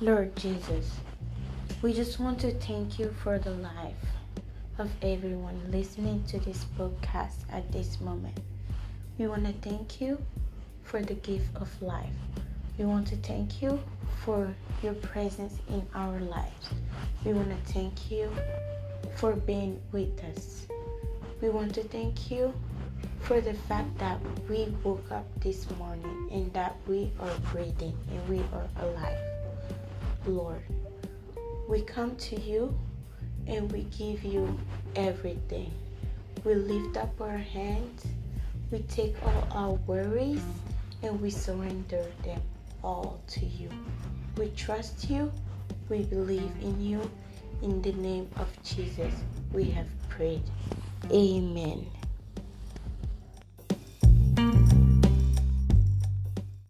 Lord Jesus, we just want to thank you for the life of everyone listening to this podcast at this moment. We want to thank you for the gift of life. We want to thank you for your presence in our lives. We want to thank you for being with us. We want to thank you for the fact that we woke up this morning and that we are breathing and we are alive. Lord, we come to you and we give you everything. We lift up our hands, we take all our worries, and we surrender them all to you. We trust you, we believe in you. In the name of Jesus, we have prayed. Amen.